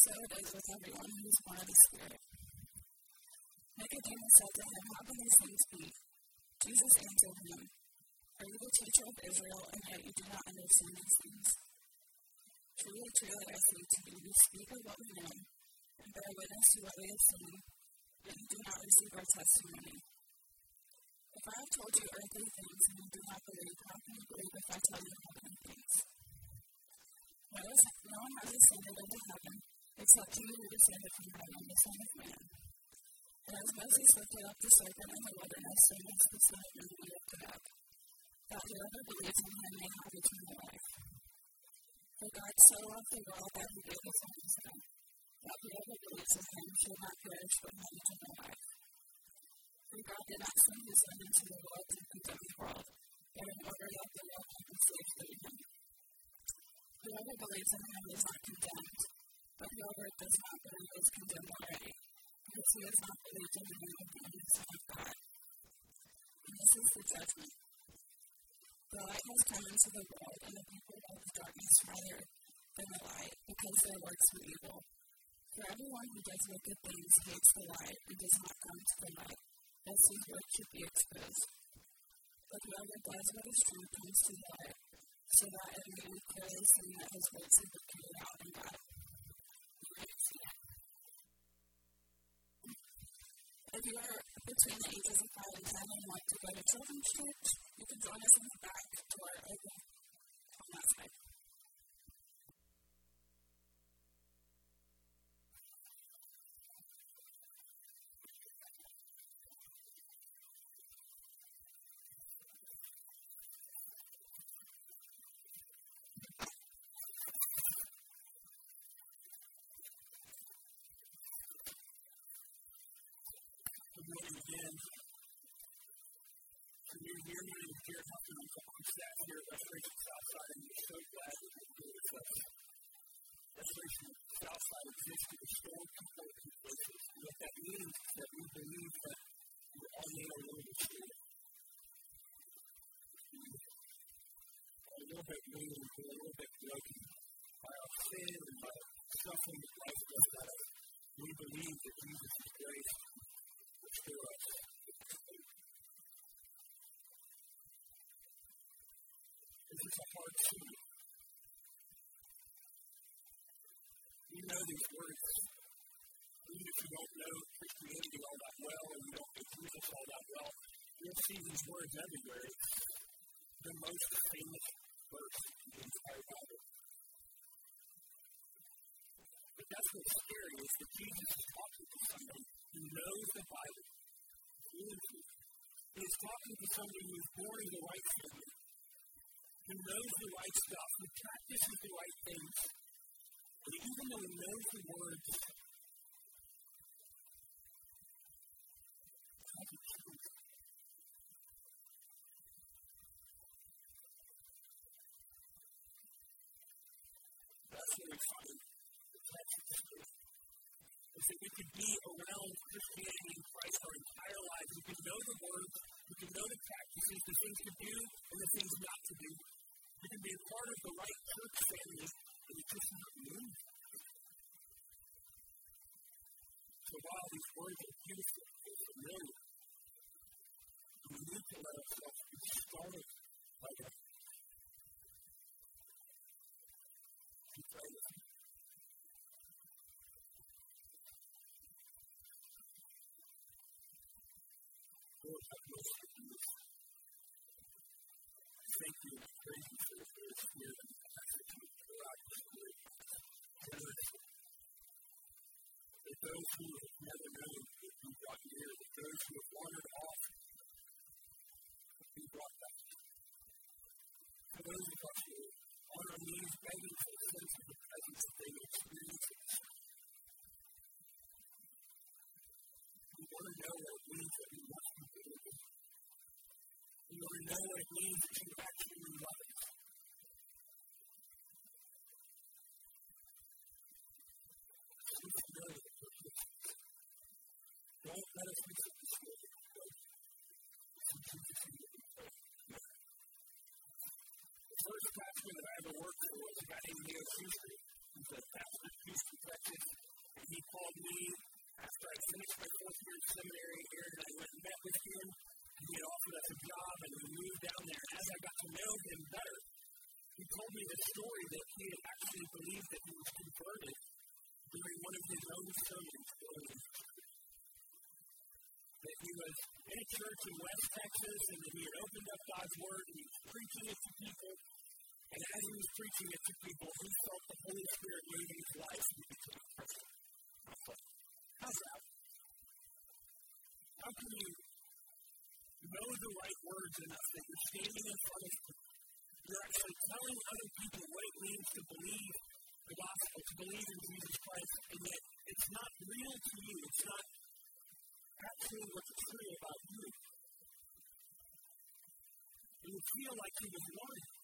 So it is with everyone who is born of the Spirit. Nicodemus said to him, How can these things be? Jesus answered him, Are you the teacher of Israel, and yet you do not understand these things? Truly, truly, I say to you, we speak of what we know, and bear witness to what we have seen, but you do not receive our testimony. If I have told you earthly things and you do not believe, how can you believe if I tell you heavenly things? No one has ascended into heaven exactly the same as you have on the same plan. And as much as we put up the serpent in the wilderness, so much the Son of Man will put up. That whoever believes in him may have eternal life. For God so loved the world that he gave his only Son, that whoever believes in him should not perish but have eternal life. For God did not send his Son into the world to condemn the world, but in order that the world might be saved through him. Whoever believes in him is not condemned, but whoever does not believe is condemned already, because he has not believed in the name of the Son of God. And this is the judgment. The light has come into the world, and the people love darkness rather than the light, because their works were evil. For everyone who does wicked things hates the light and does not come to the light, lest his work should be exposed. But whoever does what is true comes to the light, so that it may be clearly seen that his works have been carried out in God. If you are between the ages of 5 and 10 and want to go to children's church, you can join us in the back door open on that side. Believe that Jesus' grace to us. This is a hard truth. You know these words. Even if you don't know Christianity all that well or you don't know Jesus all that well, you'll see these words everywhere. The most famous verse in the entire Bible. That's what's scary is that Jesus is talking to somebody who knows the Bible. He is talking to somebody who is born in the right family, who knows the right stuff, who practices the right things. And even though he knows the words, That's what we find is that we could be around Christianity and Christ our entire lives. We can know the words, we can know the practices, the things to do and the things not to do. We can be a part of the right church family and we just not move. So while these words are beautiful and familiar, we need to let ourselves be started by them. those who have never known who brought near, but those who have wandered off, be brought back. For those of us who are on our knees begging for the sense of the presence that they experience, we want to know what it means that we must be people. We want to know what it means that you actually love first pastor that I ever worked for was a guy named Leo Schuster. He's a pastor in Houston, Texas. And he called me after I finished my fourth year in seminary here, and I went and met with him, and he had offered us a job, and we moved down there. As I got to know him better, he told me the story that he had actually believed that he was converted during one of his own sermons that he was in a church in West Texas and that he had opened up God's Word and he was preaching it to people. And as he was preaching it to people, he felt the Holy Spirit moving his life and became a. How's that? How can you know the right words enough that you're standing in front of people? You're actually telling other people what it means to believe the gospel, to believe in Jesus Christ, and yet it's not real to you. It's not actually what's true about you. And you feel like he was lying.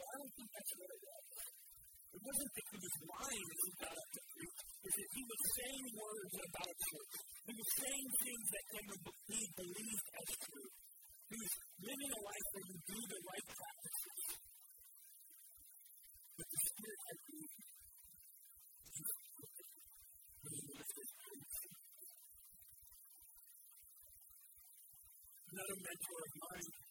I don't think that's what it was. It wasn't that he was lying as he got up to preach. It's that he was saying words about church. He was saying things that can be believed as true. He was living a life where you do the right practices. But the Spirit had moved Another mentor of mine,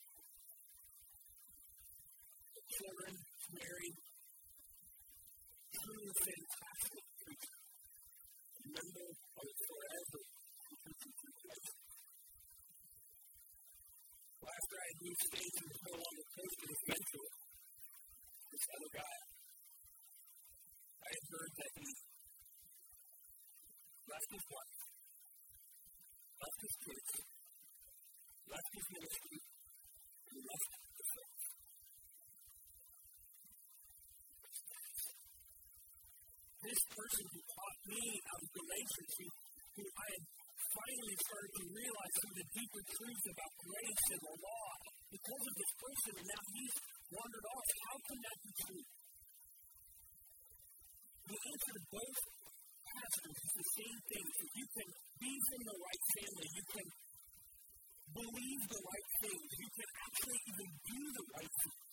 after I had moved states and was no longer close to his mentor, this other guy, I had heard that he left his wife, left his kids, left his ministry, and left the faith. This person who taught me out of Galatians, who, I had finally started to realize some of the deeper truths about grace and the this and now he's wandered off. Oh, how can that be true? The answer to both pastors is the same thing. If you can be from the right family, you can believe the right things, you can actually even do the right things.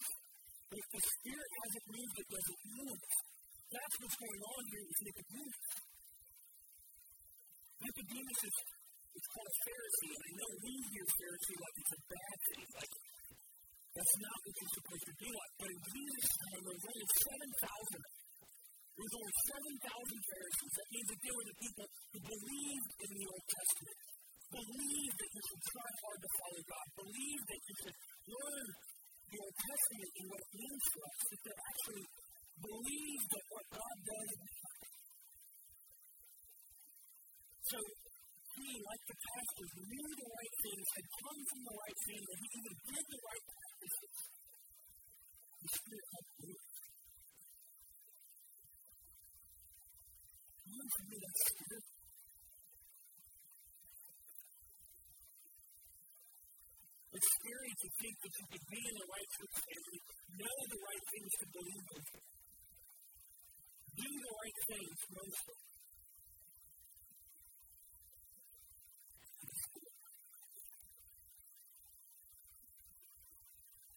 But if the Spirit hasn't moved, it doesn't move. That's what's going on here with Nicodemus. Nicodemus is it's called a Pharisee, and I know we hear Pharisee like it's a bad thing, like that's not what you're supposed to be like. But in Jesus' time, there was only 7,000 there was only 7,000 Pharisees. That means that they were the people who believed in the Old Testament, believed that you should try hard to follow God, believed that you should learn the Old Testament and what it means for us, that they actually believe that what God does So he, like the pastors, knew the right things, had come from the right family, he even did the right practices. The Spirit helped move. You want to be that Spirit? Scary to think that you could be in the right family, know the right things to believe in, do the right things mostly.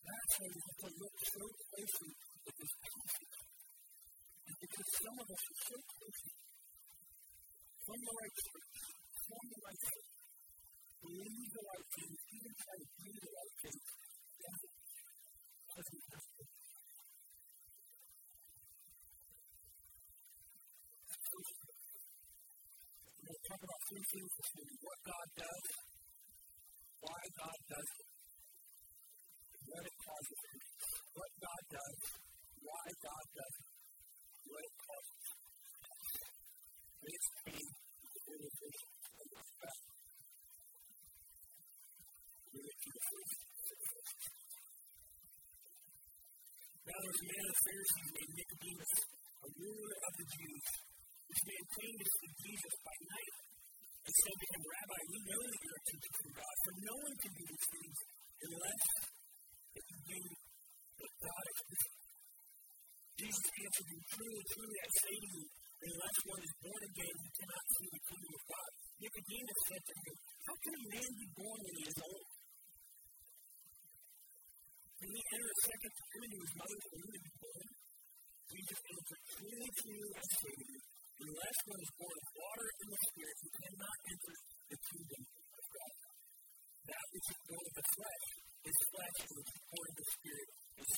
That's why we have to look so closely at this passage. Because some of us are so close from the right church, from the right church, believe the right things, even try to do the right things, doesn't going to talk about three things this morning. What God does, why God does it, positively what God does, why God does it, what it costs. This means realization and respect. Now there was a man of Pharisees named Nicodemus, a ruler of the Jews, which man came to Jesus by night and said to him, Rabbi, we know that you are teaching from God, for no one can do these things unless it can do what God has done. Jesus answered him, Truly, truly, I say to you, unless one is born again, he cannot see the kingdom of God. Nicodemus said to him, How can a man be born when he is old? Can he enter a second time into his mother's womb and born? Jesus answered, Truly, truly, I say to you, unless one is born of water and the Spirit, he classroom according to the Spirit is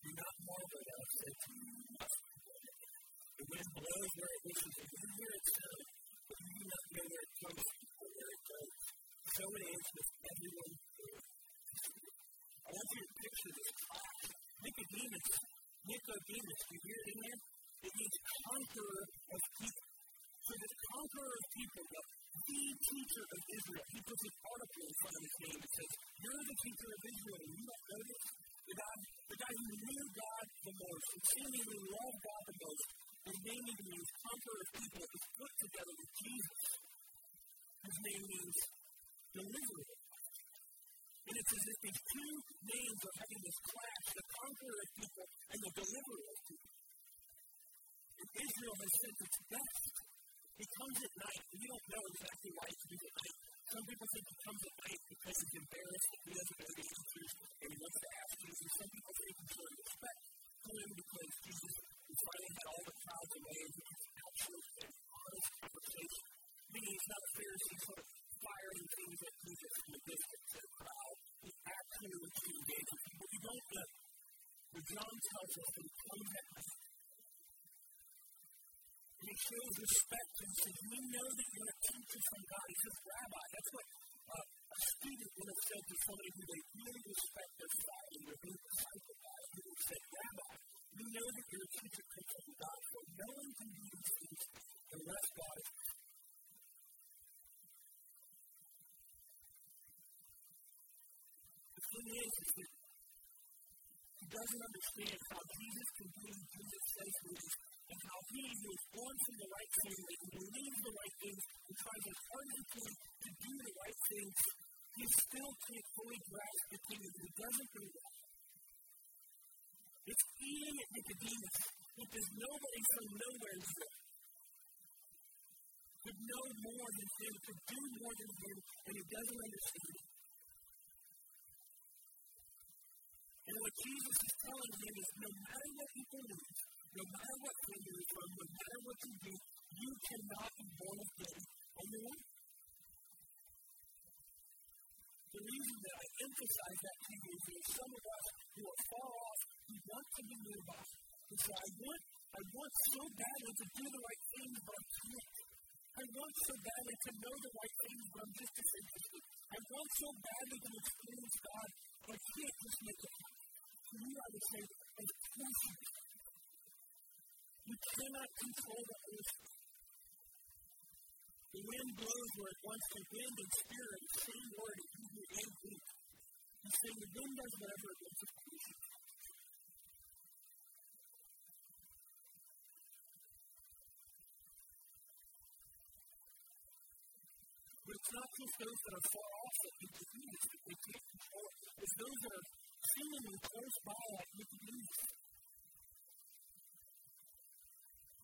Do not marvel that I said to you, The wind blows where it wishes, and you hear its sound, but you do not know where it comes or where it goes. So it is with everyone here. I want you to picture this class. Nicodemus, Nicodemus, you hear it in there? It means conqueror of people. This conqueror of people, the, the teacher of Israel, he puts an article in front of his name that says, You're the teacher of Israel, and you don't know this? The guy, the guy who knew God the most, and seemingly loved God the most, his name means conqueror of people, is put together with Jesus. His name means deliverer. And it's as if these two names are having this clash the conqueror of people and the deliverer of people. And Israel has sent its best. He comes at night, and you don't know exactly why he comes at night. Some people think he comes at night because he's embarrassed that he doesn't know the answers and he wants to ask Jesus. Some people think he's showing respect to him because Jesus has finally had all the crowds away and he can actually have honest conversation. Meaning he's not a Pharisee sort of firing things at Jesus in the distance to the crowd. He actually with people. You don't know. But John tells us that shows respect and says, We know that you're a teacher from God. He says, Rabbi. That's what uh, a student would have said to somebody who they really respect their and their being disciple by. He would have said, Rabbi, we know that you're a teacher from God, for no one can do these things unless God is The thing is, is that he doesn't understand how Jesus can do what Jesus says he is how he is born from the right family and believes the right things and tries as hard as he can to do the right things, he still can't fully grasp the kingdom. He doesn't do that. It's eating at Nicodemus because nobody from nowhere. Could know more than him, could do more than him, and he doesn't understand it. And what Jesus is telling him is no matter what you believe, no matter what family you're from, no matter what you do, you cannot be born again on. The reason that I emphasize that to you is some of us who are far off, who want to be nearby. And so I want, I want so badly to do the right things, but I can't. I want so badly to know the right things, but I'm just disinterested. I want so badly to experience God, but I can't just make it happen. To you, I would say, of course you cannot control the earth. The wind blows where it wants to. Wind and spirit, the same word in Hebrew and Greek. He's saying the wind does whatever it wants to do. But it's not just those that are far off that to do this, that they can't control. It's those that are seemingly close by like Nicodemus.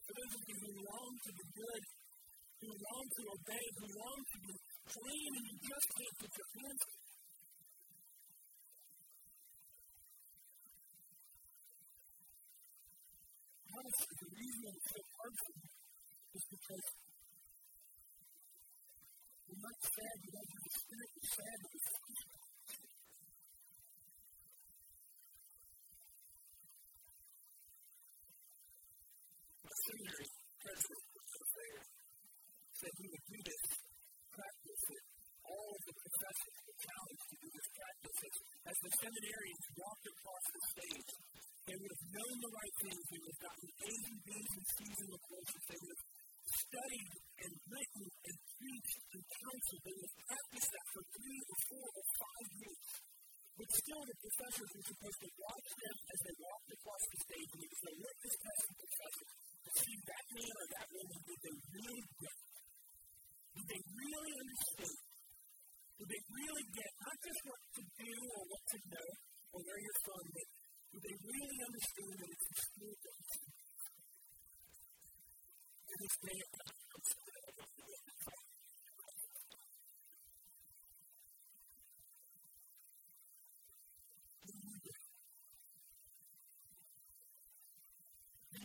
For those who long to be good, who long to obey, who long to be clean, and you just can't put your hands. Honestly, the reason it's so hard for is because you're not sad have the Spirit, you're sad that you're functional. Professors to do this practice that as the seminarians walked across the stage, they would have known the right things, they would have gotten A's and B's and C's in the courses, they would have studied and written and preached and counseled. They would practice that for three or four or five years. But still, the professors were supposed to watch them as they walked across the stage and they would say, Look, this test professor see that man or that woman, did they really get Did they really understand? Did they really get not just what to do or what to know or where you're from, but do they really understand that it's a spiritual To this day,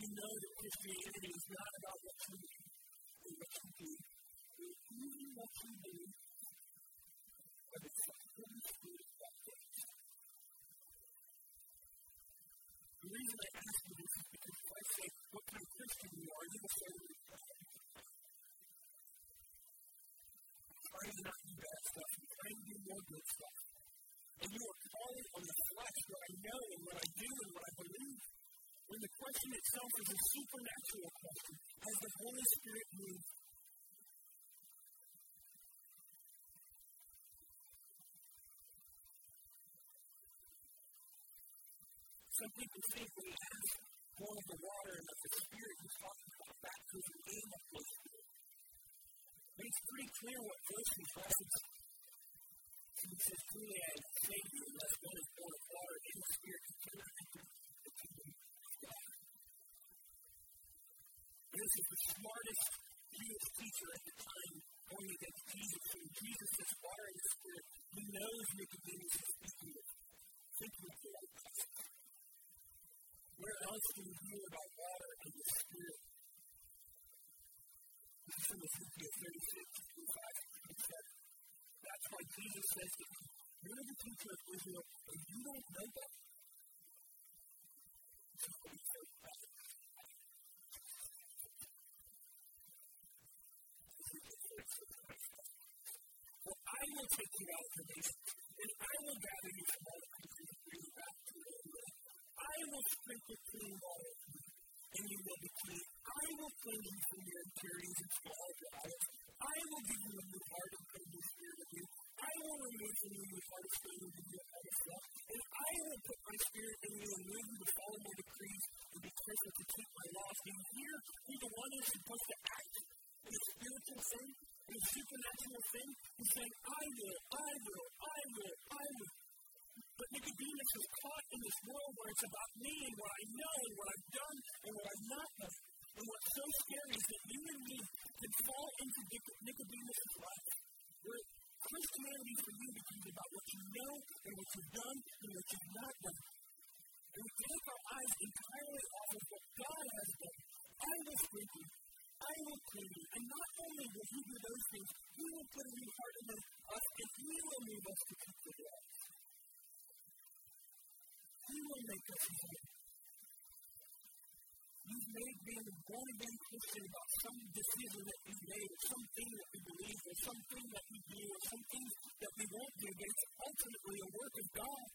you know that Christianity is not about what you do or what you do, but even what you do, but the reason I ask you this is because if I say, what kind of Christian you are, you will say, to do bad stuff, I'm to do more good stuff. And you are calling on the flesh what I know and what I do and what I believe when the question itself is a supernatural question, as the Holy Spirit moves. Some people think when he has born of the water and of the Spirit, he's talking about baptism in the Holy Spirit. But it's pretty clear what verse he's referencing. He says, Truly I say to you, unless one is born of water and the Spirit, he cannot enter This is the smartest Jewish teacher at the time going against Jesus. And Jesus is water in the Spirit. He knows Nicodemus is We hear about water and the Spirit? This is from Ezekiel 36, 25, That's why Jesus says to him, You're the teacher of Israel, and you don't know that. Well, I will take you out of the nation, and I will gather you from all I will sprinkle clean water on you, and you will be clean. I will cleanse you from your impurities and from your idols. I will give you a new heart and put a new spirit in you. I will remove from you your heart of stone and give you a heart of flesh. And I will put my spirit in you and move you to follow my decrees and be careful to keep my laws. You hear who the one is supposed to act in a spiritual thing, in a supernatural thing? He's saying, I will, I will, I will, I will. But Nicodemus is caught in this world where it's about me and what I know and what I've done and what I've not done. And what's so scary is that you and me can fall into Nicodemus' life, where Christianity for you becomes about what you know and what you've done and what you've not done. And we take our eyes entirely off of what God has done. I will sprinkle you. I will clean you. And not only will He do those things, He will put a new heart in us and He will move us to keep the law. He will make us whole. You've made being a born again Christian about some decision that we made, or something that we believe, or something that we do, or something that we won't do, but it's ultimately a work of God.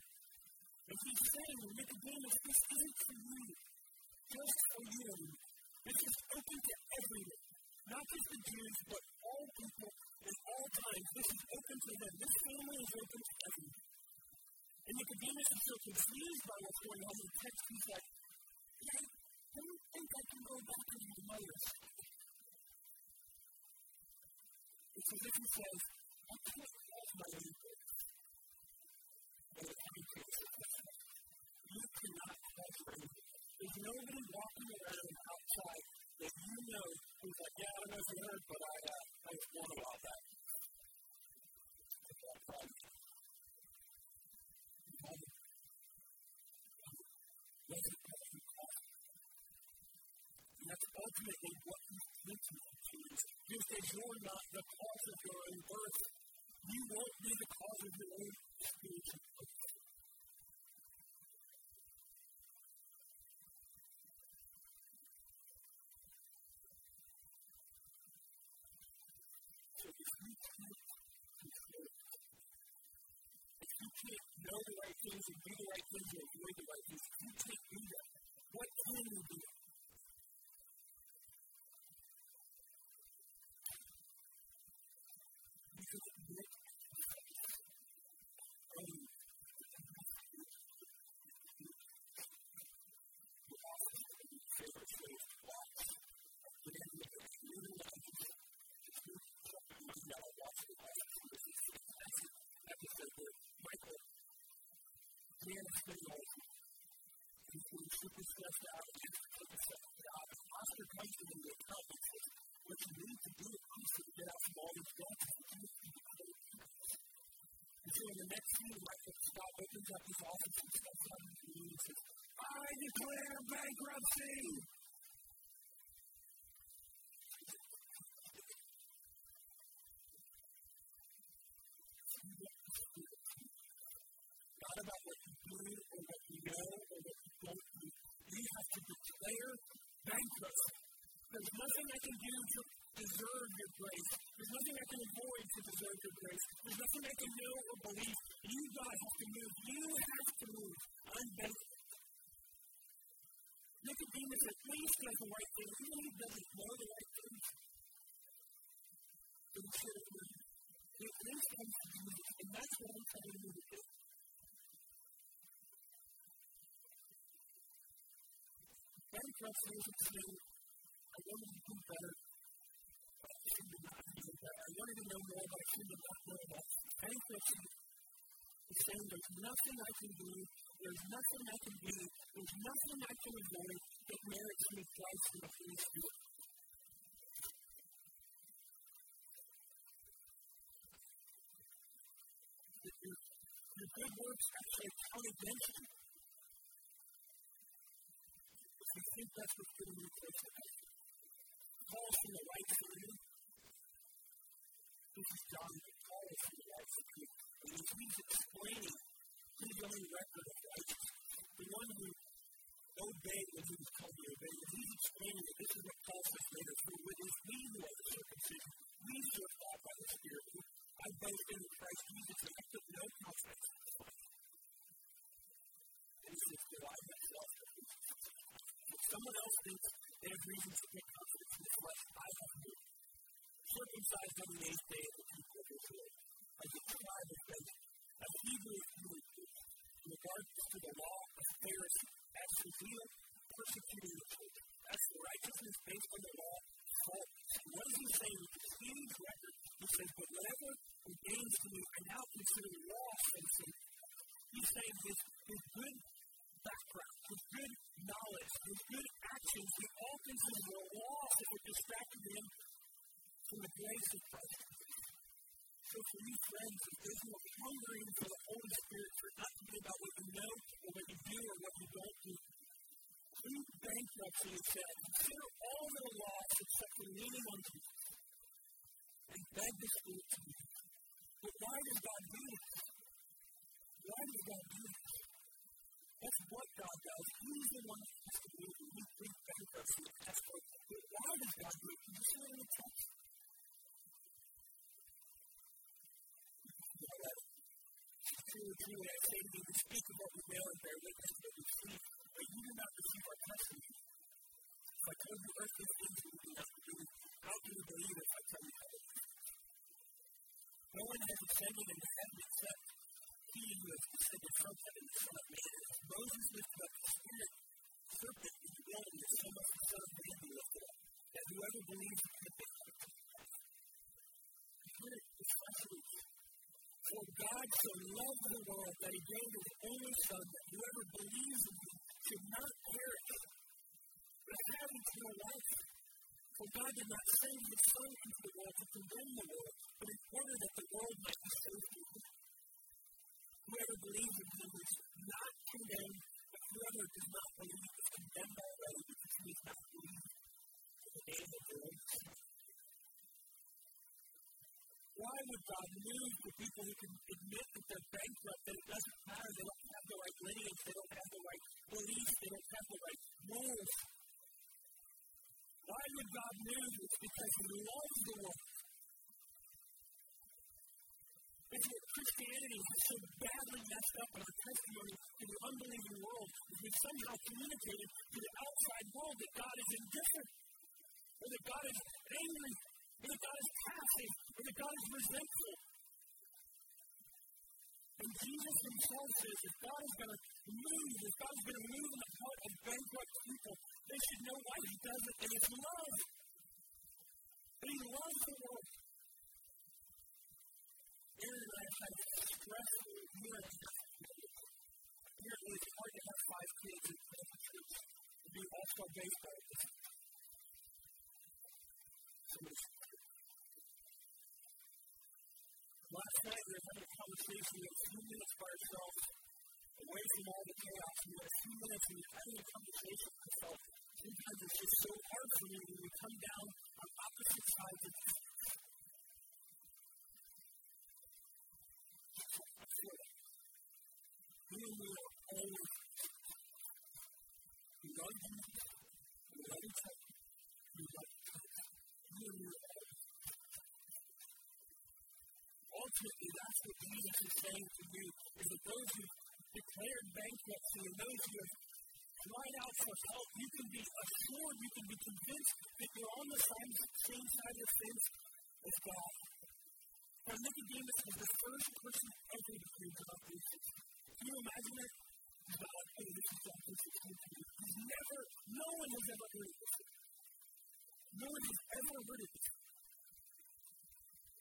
And He's saying, Nicodemus, this isn't for you, just for you. This is open to everyone, not just the Jews, but all people in all times. This is open to them. This family is open to everyone. And Nicodemus is so confused by what's going on in the text, he's like, I don't think I can go back to my mother's. It's as if he says, I can't call my own you cannot your own There's nobody walking around outside that you know who's like, yeah, I don't know if you heard, but I, uh, I was born about that. That's ultimately what he's teaching us. Just as you're not the cause of your own birth, you won't be the cause of your own spiritual birth. You you know the right things and do the right things or avoid the right things, you can't do that, what can you do? he said Michael, Dan is pretty old. He's getting super stressed out. He's getting himself out. Oscar comes to him with a cup What you need to do is to get out from all these guns and do it And so in the next scene, Michael Scott opens up his office and and says, I declare bankruptcy! Wanted to do I did not do better. I wanted to know more, but I did not know enough. Bankruptcy is saying there's nothing I can do, there's nothing I can do, there's nothing I can avoid that merits me Christ and the Holy Spirit. Your, your good works actually count against you. That's what's getting you close to heaven, Paul's from the right side. This is John, Paul is from the right side. And he's explaining his own record of righteousness. The one who obeyed when he was told to obey. And he's explaining that this is what Paul says later. For it is we who are the circumcision. We serve God by the Spirit. I boast in Christ Jesus and I put no confidence in the flesh. And he says, Do I myself someone else thinks they have reason to take confidence in the flesh, I have no. Circumcised on the eighth day of the people of Israel, as a tribe of Benjamin, as Hebrew human in regards to the law of Pharisee, as to zeal, persecuting the church, as the righteousness based on the law, fault. What is he saying with this huge record? He says, But whatever gains to me, I now consider loss and sin. He's saying his, his good background, his good knowledge, his good actions, he all consider a loss if it distracted him from the grace of Christ. So for you friends, if there's no hungering for the Holy Spirit, for not to be about what you know or what you do or what you don't do, through bankruptcy, it said, consider all that are lost except for leaning on Jesus and beg the Spirit to you. But why does God do this? Why does God do this? That's what God does. He's the one that has to do it. We bankruptcy what. But why does God do it? You see it in the text? Truly, truly, I say to you, we speak of what we know and bear witness that we see, but you do not receive our testimony. If I told you earthly things you do not believe, how can you believe if I tell you heaven? No one has ascended into heaven except he who has descended from heaven, the Son of Man. Moses lifted up the spirit serpent in the wilderness, so must the Son of Man be lifted that whoever believes in him may especially for God so loved the world that he gave his only Son, that whoever believes in him should not perish, but have eternal life. For God did not send his Son into the world to condemn the world, but in order that the world might be saved through him. Whoever believes in him is not condemned, but whoever does not believe is condemned already because he has not believed in the name of the Lord. Why would God move the people who can admit that they're bankrupt, that it doesn't matter, they don't have the right lineage, they don't have the right beliefs, they don't have the right rules? Why would God move? It's because He loves the world. It's what Christianity has so badly messed up in our testimony to the unbelieving world is we somehow communicated to the outside world that God is indifferent, or that God is angry, or that God is passive, or that God is resentful. And Jesus himself says if God is going to move, if God is going to move in the heart of bankrupt people, they should know why he does it, and it's love. And he loves the world. Aaron and I have an incredible year Apparently, it's hard to have five kids in the church and do all star baseball. Last night, we were having a conversation. We two minutes by ourselves, away from all the chaos. We had two minutes, and we were having a conversation with ourselves. Sometimes it's just so hard for me when we come down on opposite sides of the We will always love you, we love each other, we love each other. We will always. Ultimately, that's what Jesus is saying to you, is that those who declared bankruptcy and those who have cried out for help, you can be assured, you can be convinced that you're on the same, same side of fence as God. Now, Nicodemus was the first person ever to hear God preach. Can you imagine that? God, oh, this this is He's never, no one has ever heard of this. No one has ever heard of this.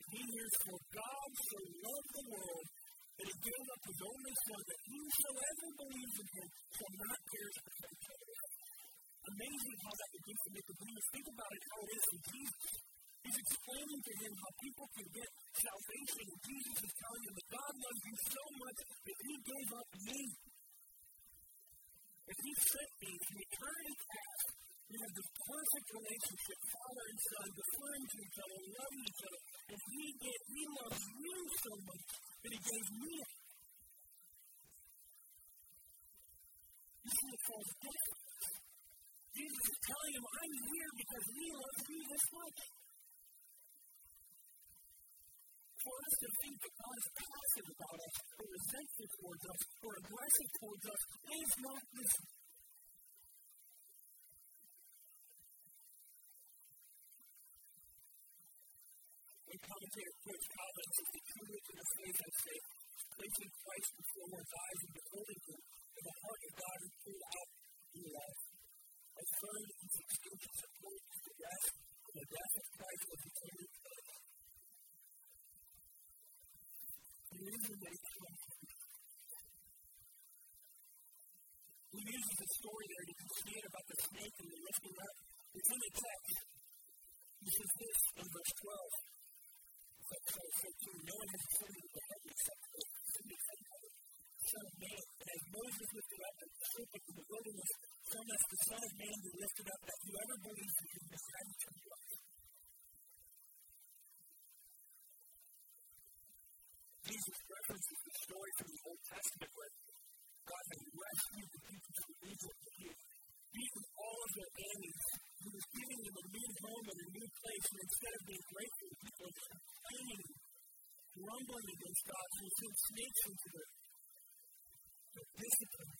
He hears, for God so loved the world that he gave up his only son that whosoever believes think God is passive about us, or resentful towards us, or aggressive towards us, is not this The story there, you can see it about the snake and the lifting up. It's in the text. He says this in verse 12. So, so, so to no one has ascended to heaven except the Son of Man. And as Moses lifted up the serpent in the wilderness, so must the Son of Man be lifted up that whoever believes in him may have eternal life. Jesus references the story from the Old Testament where God has rescued the people from Egypt. He beaten all of their enemies he was giving them a new home and a new place, and instead of being grateful, people were complaining, grumbling against God, he sent snakes into their, their discipline.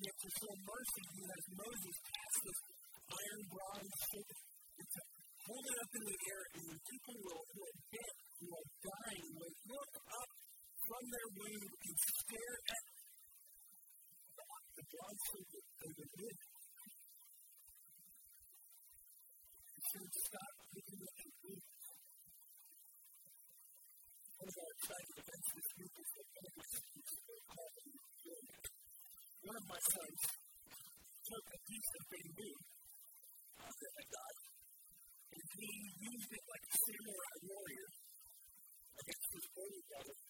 Yet to show mercy, he has Moses pass this iron bronze serpent hold it up in the air, and the people will, who are dead, who are dying, will look up from their womb and stare at the bronze serpent they were with. You should stop looking at your roots. One of our exciting events this week is the One of my sons took a piece of bamboo that I got, and he used it like a samurai warrior against his brother,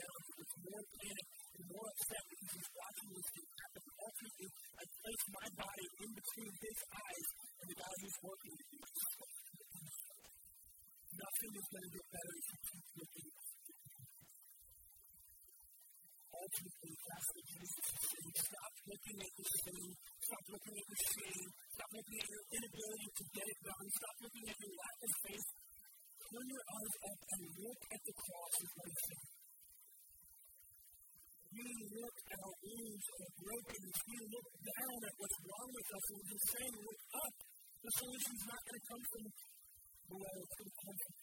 down, there's more panic and more upset because he's watching this thing happen. Ultimately, I place my body in between his eyes and the guy who's working with me. Nothing is going to get better if you keep looking ultimately that's what Jesus is saying. Stop looking at your sin. Stop looking at your shame. Stop looking at your inability to get it done. Stop looking at your lack of faith. Turn your eyes up and look at the cross of saying. You look at our wounds and our brokenness. We look down at what's wrong with us and just saying, look up. The solution's not going to come from below, it's going to come from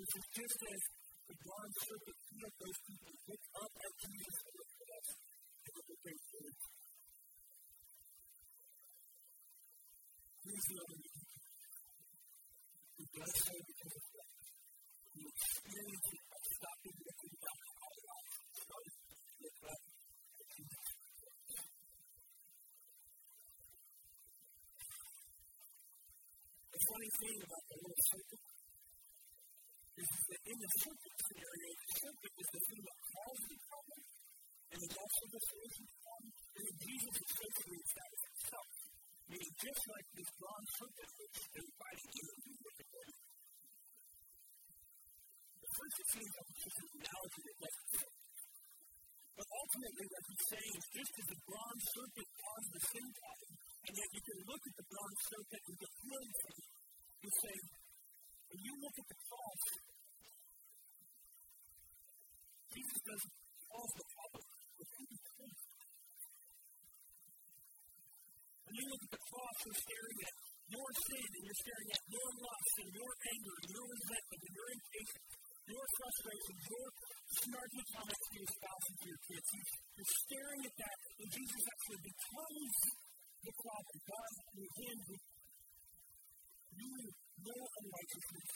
This is just as the bronze serpent up those people. Look up at Jesus and look at us. And look at their faith. Here's the other because of. You funny thing about the little serpent is that in the serpent scenario, the serpent is the thing that caused the problem, and it's also the solution to the problem. And Jesus essentially established himself. Meaning, just like this bronze serpent, which is fighting you, the first it seems like it's just an analogy that doesn't fit. But ultimately, what he's saying is just as the bronze serpent caused the sin problem, and yet you can look at the bronze serpent and get healing from it, when you look at the cross, Jesus doesn't cause the problem, When you look at the cross, you're staring at your sin, and you're staring at your lust, and your anger, and your resentment, and your impatience, your frustration, your snarky comments to your spouse and to your kids. You're staring at that, and Jesus actually becomes the problem. God, with Him, you no unrighteousness.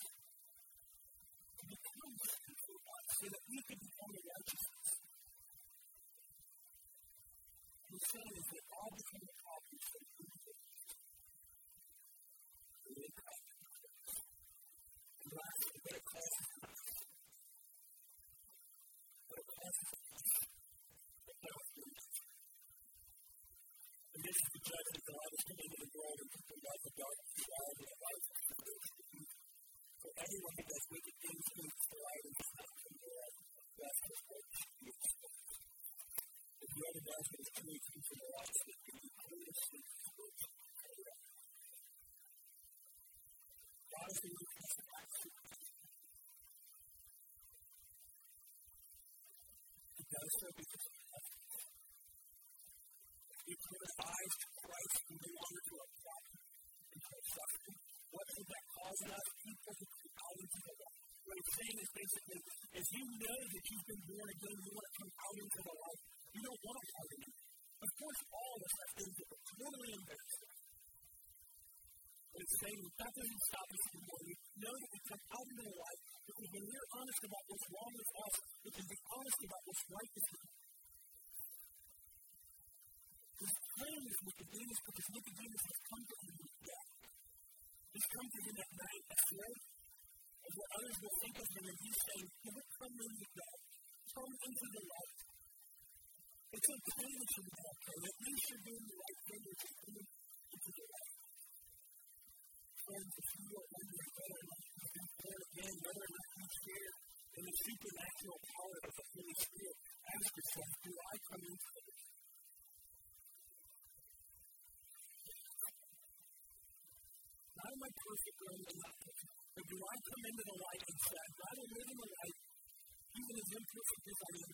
To become righteous for us so that we can become the righteousness. The sin is that all the sin accomplished that we did. The impact. And lastly, what it calls condition to check that the light is coming into the world and the light of darkness is out and the light is coming into the world. For everyone who does wicked things comes to the light and you What should that cause in us? People to come out into the light. What he's saying is basically, as you know that you've been born again, you want to come out into the light. You don't want to harden it. Of course, all of us have things that are totally embarrassing. But it's saying that doesn't stop us anymore. We know that we come out into the light because when we're honest about what's wrong with us, we can be honest about what's right with us his plan with Nicodemus because Nicodemus has come to him It's come to him at night afraid of what others will think of him, and he's saying, Don't come in the dark, come into the light. It's okay that you're not okay. at least you're doing the right thing as you're coming into the light. Friends, if you are wondering whether or not you've been born again, whether or not you share in the supernatural power of the Holy Spirit, ask yourself, do I come into the light? I perfect during the night? Or do I come into the light and say, I'd rather live in the light, even as imperfect as I am?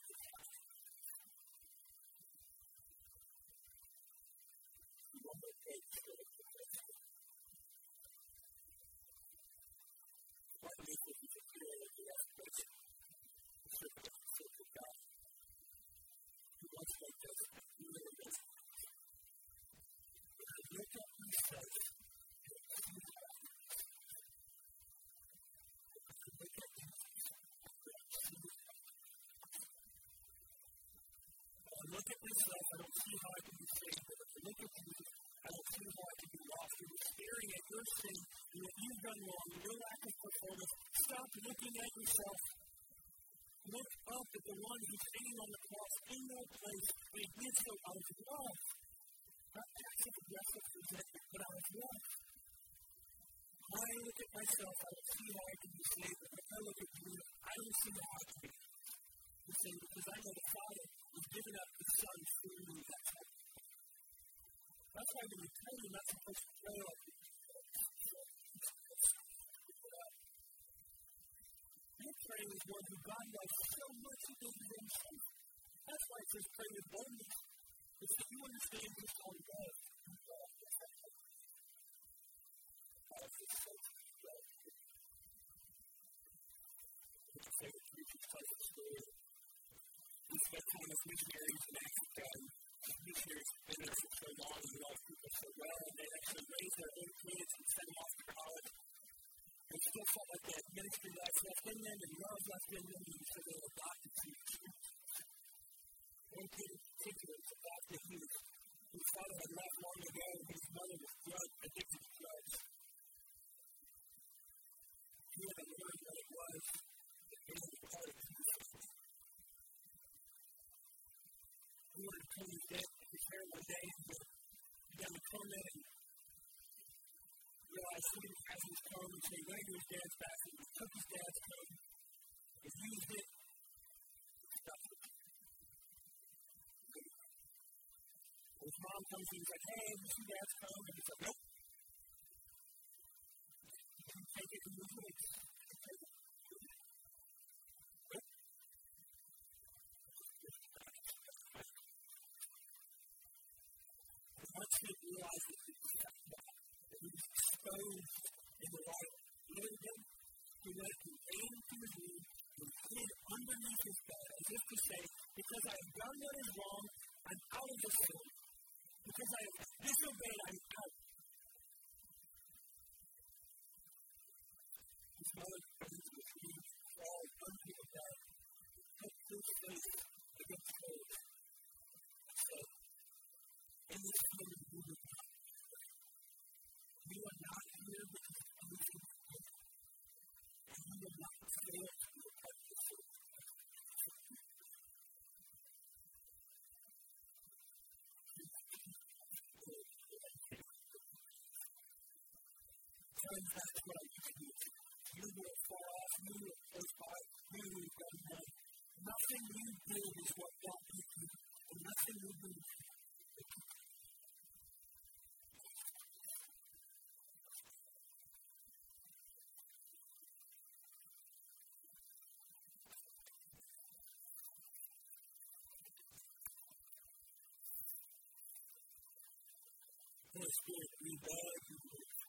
Thank you. Look at myself, I don't see how I can be saved. But if I look at you, I don't see how I can be lost. You're staring at your sin and what you've done wrong, your lack of performance. Stop looking at yourself. Look up at the one who's hanging on the cross in that place, and he did so out of love. Not passive aggressive resentment, but out of love. I look at myself, I don't see how I can be saved. But if I look at you, I don't see how I can be saved because I know the Father has given up His Son for me. That's how. That's why when you pray, you're not supposed to pray like this. You're praying with one who God loves so much he gave his own Son. That's says pray with boldness. It's that you understand on God. Favorite story. Spent time with missionaries in Africa, missionaries have been there for so long, and all people so well, and they actually raised their own kids and sent them off to college. They still felt like they had ministry life left in them and love left in them, and so they adopted Jesus. One kid in particular was adopted. He was, his father had left long ago, and his mother was drug addicted to drugs. He had to learn what it was to be part of Jesus. He wanted to come to death at his hair one day, and he got in a coma and realized he didn't have his comb, and so he went to his dad's bathroom and took his dad's comb and used it His mom comes in and says, Hey, this is dad's comb. And he's like, Nope. You take it and use it. Once he realizes that he was exposed in the light, literally, he let it rain to room and hid underneath his bed as if to say, Because I have done what is wrong, I'm out of the sin. Because I have disobeyed, I'm out. His mother comes to the tree, under the bed, took his face against and In this moment, nothing you do is what God did, and nothing you do Holy Spirit, we